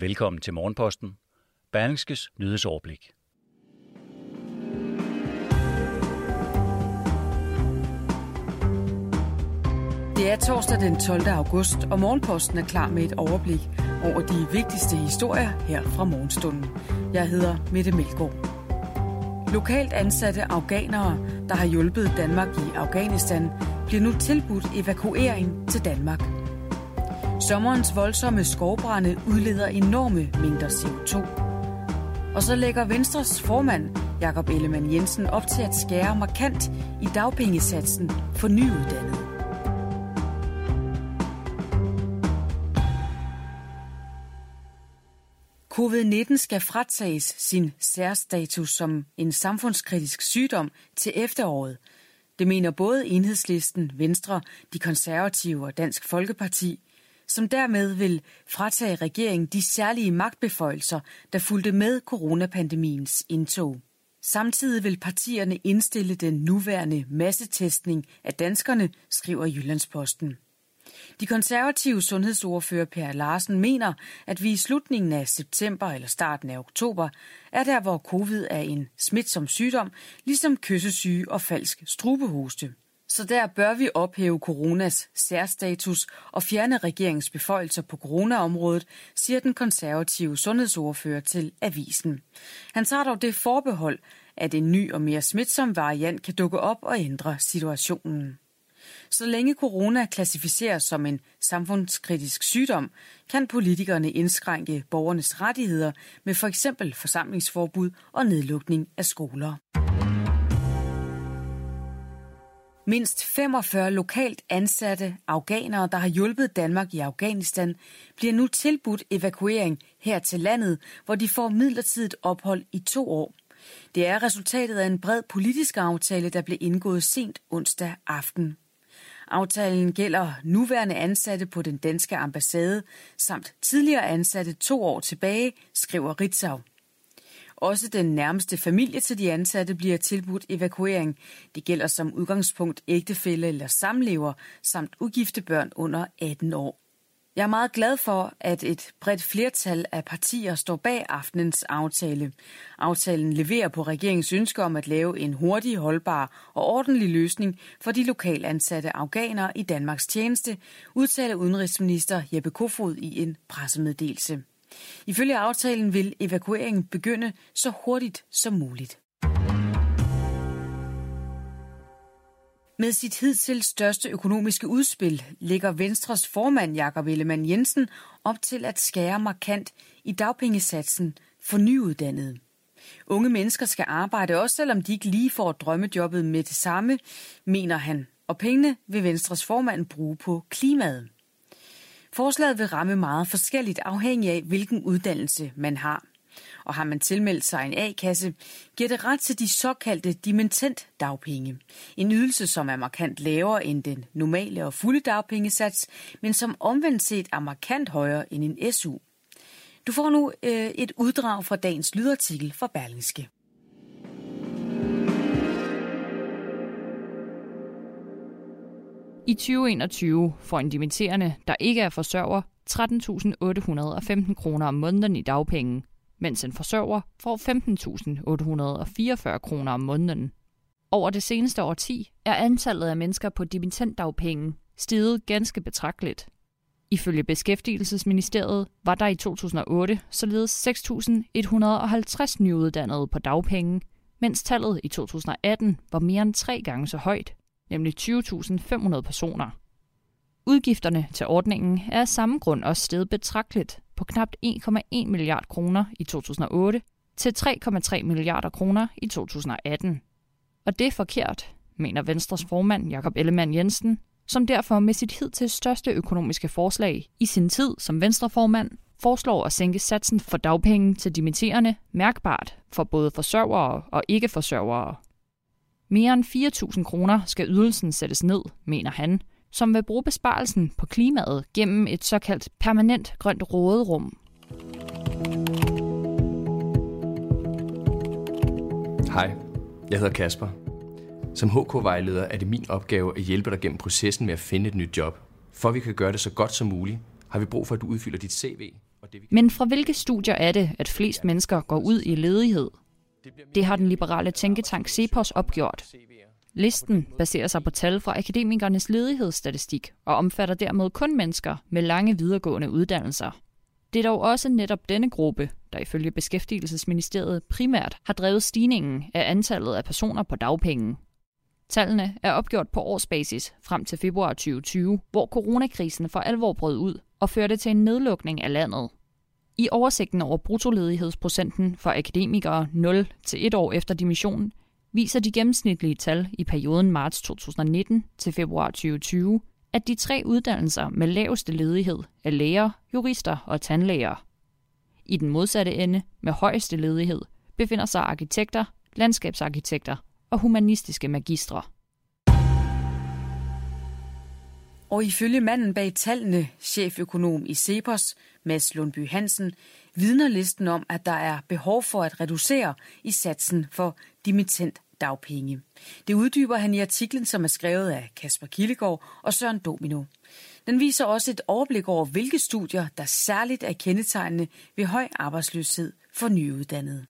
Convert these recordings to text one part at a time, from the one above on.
Velkommen til Morgenposten. Berlingskes nyhedsoverblik. Det er torsdag den 12. august, og Morgenposten er klar med et overblik over de vigtigste historier her fra morgenstunden. Jeg hedder Mette Melgaard. Lokalt ansatte afghanere, der har hjulpet Danmark i Afghanistan, bliver nu tilbudt evakuering til Danmark. Sommerens voldsomme skovbrænde udleder enorme mængder CO2. Og så lægger Venstres formand, Jakob Ellemann Jensen, op til at skære markant i dagpengesatsen for nyuddannede. Covid-19 skal fratages sin særstatus som en samfundskritisk sygdom til efteråret. Det mener både Enhedslisten, Venstre, de konservative og Dansk Folkeparti, som dermed vil fratage regeringen de særlige magtbeføjelser, der fulgte med coronapandemiens indtog. Samtidig vil partierne indstille den nuværende massetestning af danskerne, skriver Jyllandsposten. De konservative sundhedsordfører Per Larsen mener, at vi i slutningen af september eller starten af oktober er der, hvor covid er en smitsom sygdom, ligesom kyssesyge og falsk strubehoste. Så der bør vi ophæve coronas særstatus og fjerne regeringens beføjelser på coronaområdet, siger den konservative sundhedsordfører til Avisen. Han tager dog det forbehold, at en ny og mere smitsom variant kan dukke op og ændre situationen. Så længe corona klassificeres som en samfundskritisk sygdom, kan politikerne indskrænke borgernes rettigheder med for eksempel forsamlingsforbud og nedlukning af skoler. Mindst 45 lokalt ansatte afghanere, der har hjulpet Danmark i Afghanistan, bliver nu tilbudt evakuering her til landet, hvor de får midlertidigt ophold i to år. Det er resultatet af en bred politisk aftale, der blev indgået sent onsdag aften. Aftalen gælder nuværende ansatte på den danske ambassade samt tidligere ansatte to år tilbage, skriver Ritzau. Også den nærmeste familie til de ansatte bliver tilbudt evakuering. Det gælder som udgangspunkt ægtefælle eller samlever samt ugifte børn under 18 år. Jeg er meget glad for, at et bredt flertal af partier står bag aftenens aftale. Aftalen leverer på regeringens ønske om at lave en hurtig, holdbar og ordentlig løsning for de lokalt ansatte afghanere i Danmarks tjeneste, udtaler udenrigsminister Jeppe Kofod i en pressemeddelelse. Ifølge aftalen vil evakueringen begynde så hurtigt som muligt. Med sit hidtil største økonomiske udspil lægger Venstres formand Jakob Ellemann Jensen op til at skære markant i dagpengesatsen for nyuddannede. Unge mennesker skal arbejde også selvom de ikke lige får drømmejobbet med det samme, mener han, og pengene vil Venstres formand bruge på klimaet. Forslaget vil ramme meget forskelligt afhængig af, hvilken uddannelse man har. Og har man tilmeldt sig en A-kasse, giver det ret til de såkaldte dimentent dagpenge. En ydelse, som er markant lavere end den normale og fulde dagpengesats, men som omvendt set er markant højere end en SU. Du får nu øh, et uddrag fra dagens lydartikel fra Berlingske. I 2021 får en dimitterende, der ikke er forsørger, 13.815 kroner om måneden i dagpenge, mens en forsørger får 15.844 kroner om måneden. Over det seneste årti er antallet af mennesker på dimittentdagpenge steget ganske betragteligt. Ifølge Beskæftigelsesministeriet var der i 2008 således 6.150 nyuddannede på dagpenge, mens tallet i 2018 var mere end tre gange så højt, nemlig 20.500 personer. Udgifterne til ordningen er af samme grund også steget betragteligt på knap 1,1 milliard kroner i 2008 til 3,3 milliarder kroner i 2018. Og det er forkert, mener Venstres formand Jakob Ellemann Jensen, som derfor med sit hidtil største økonomiske forslag i sin tid som venstreformand foreslår at sænke satsen for dagpenge til dimitterende mærkbart for både forsørgere og ikke-forsørgere. Mere end 4.000 kroner skal ydelsen sættes ned, mener han, som vil bruge besparelsen på klimaet gennem et såkaldt permanent grønt råderum. Hej, jeg hedder Kasper. Som HK-vejleder er det min opgave at hjælpe dig gennem processen med at finde et nyt job. For at vi kan gøre det så godt som muligt, har vi brug for, at du udfylder dit CV. Og det, vi Men fra hvilke studier er det, at flest mennesker går ud i ledighed? Det har den liberale tænketank CEPOS opgjort. Listen baserer sig på tal fra akademikernes ledighedsstatistik og omfatter dermed kun mennesker med lange videregående uddannelser. Det er dog også netop denne gruppe, der ifølge Beskæftigelsesministeriet primært har drevet stigningen af antallet af personer på dagpenge. Tallene er opgjort på årsbasis frem til februar 2020, hvor coronakrisen for alvor brød ud og førte til en nedlukning af landet. I oversigten over bruttoledighedsprocenten for akademikere 0 til 1 år efter dimission, viser de gennemsnitlige tal i perioden marts 2019 til februar 2020, at de tre uddannelser med laveste ledighed er læger, jurister og tandlæger. I den modsatte ende, med højeste ledighed, befinder sig arkitekter, landskabsarkitekter og humanistiske magistre. Og ifølge manden bag tallene, cheføkonom i Cepos, Mads Lundby Hansen, vidner listen om, at der er behov for at reducere i satsen for dimittent dagpenge. Det uddyber han i artiklen, som er skrevet af Kasper Kildegård og Søren Domino. Den viser også et overblik over, hvilke studier, der særligt er kendetegnende ved høj arbejdsløshed for nyuddannede.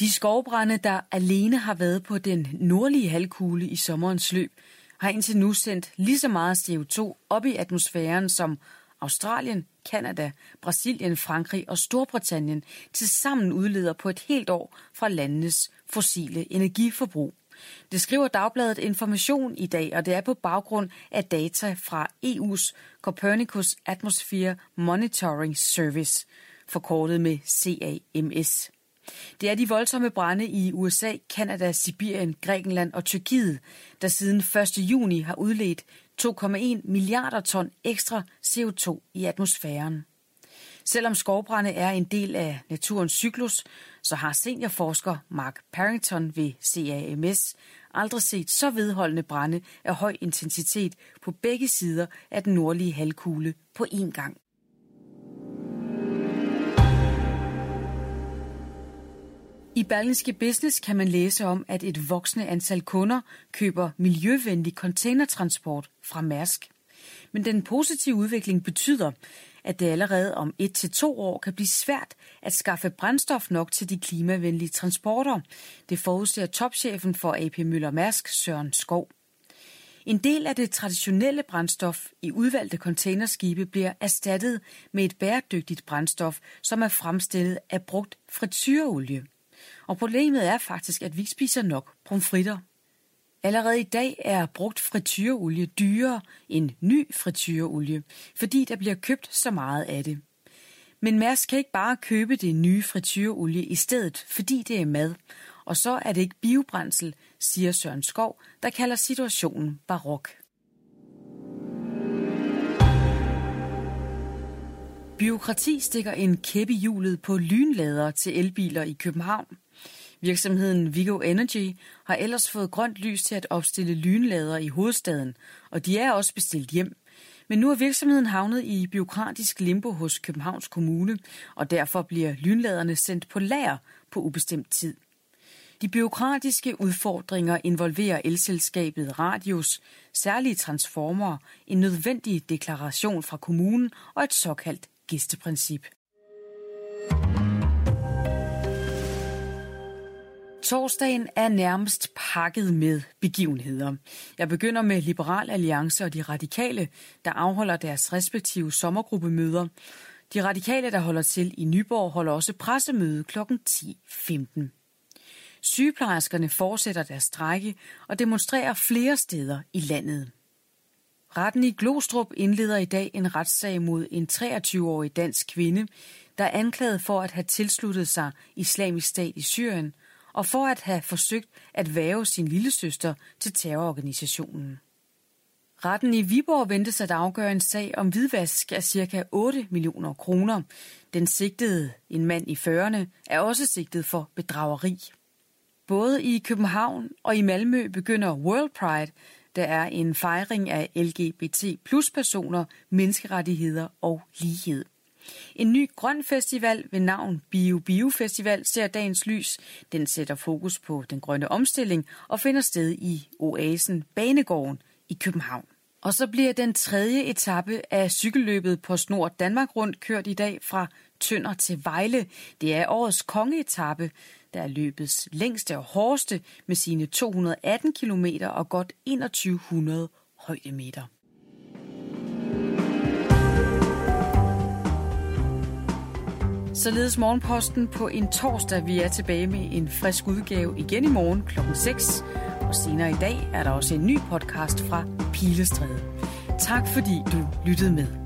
De skovbrænde, der alene har været på den nordlige halvkugle i sommerens løb, har indtil nu sendt lige så meget CO2 op i atmosfæren som Australien, Kanada, Brasilien, Frankrig og Storbritannien tilsammen udleder på et helt år fra landenes fossile energiforbrug. Det skriver Dagbladet Information i dag, og det er på baggrund af data fra EU's Copernicus Atmosphere Monitoring Service, forkortet med CAMS. Det er de voldsomme brænde i USA, Kanada, Sibirien, Grækenland og Tyrkiet, der siden 1. juni har udledt 2,1 milliarder ton ekstra CO2 i atmosfæren. Selvom skovbrænde er en del af naturens cyklus, så har seniorforsker Mark Parrington ved CAMS aldrig set så vedholdende brænde af høj intensitet på begge sider af den nordlige halvkugle på én gang. I Berlingske Business kan man læse om, at et voksende antal kunder køber miljøvenlig containertransport fra Mærsk. Men den positive udvikling betyder, at det allerede om et til to år kan blive svært at skaffe brændstof nok til de klimavenlige transporter. Det forudser topchefen for AP Møller Mærsk, Søren Skov. En del af det traditionelle brændstof i udvalgte containerskibe bliver erstattet med et bæredygtigt brændstof, som er fremstillet af brugt frityreolie. Og problemet er faktisk, at vi ikke spiser nok pomfritter. Allerede i dag er brugt frityreolie dyrere end ny frityreolie, fordi der bliver købt så meget af det. Men Mærsk kan ikke bare købe det nye frityreolie i stedet, fordi det er mad, og så er det ikke biobrændsel, siger Søren Skov, der kalder situationen barok. Byråkrati stikker en kæppe i hjulet på lynlader til elbiler i København. Virksomheden Vigo Energy har ellers fået grønt lys til at opstille lynlader i hovedstaden, og de er også bestilt hjem. Men nu er virksomheden havnet i byråkratisk limbo hos Københavns Kommune, og derfor bliver lynladerne sendt på lager på ubestemt tid. De byråkratiske udfordringer involverer elselskabet Radius, særlige transformer, en nødvendig deklaration fra kommunen og et såkaldt gæsteprincip. Torsdagen er nærmest pakket med begivenheder. Jeg begynder med Liberal Alliance og de radikale, der afholder deres respektive sommergruppemøder. De radikale, der holder til i Nyborg, holder også pressemøde kl. 10.15. Sygeplejerskerne fortsætter deres strække og demonstrerer flere steder i landet. Retten i Glostrup indleder i dag en retssag mod en 23-årig dansk kvinde, der er anklaget for at have tilsluttet sig islamisk stat i Syrien – og for at have forsøgt at væve sin lille søster til terrororganisationen. Retten i Viborg ventes at afgøre en sag om hvidvask af ca. 8 millioner kroner. Den sigtede, en mand i 40'erne, er også sigtet for bedrageri. Både i København og i Malmø begynder World Pride, der er en fejring af LGBT plus personer, menneskerettigheder og lighed. En ny grøn festival ved navn Bio Bio Festival ser dagens lys. Den sætter fokus på den grønne omstilling og finder sted i Oasen Banegården i København. Og så bliver den tredje etape af cykelløbet på Snor Danmark rundt kørt i dag fra Tønder til Vejle. Det er årets kongeetappe, der er løbets længste og hårdeste med sine 218 km og godt 2100 højdemeter. Således morgenposten på en torsdag. Vi er tilbage med en frisk udgave igen i morgen kl. 6. Og senere i dag er der også en ny podcast fra Pilestræde. Tak fordi du lyttede med.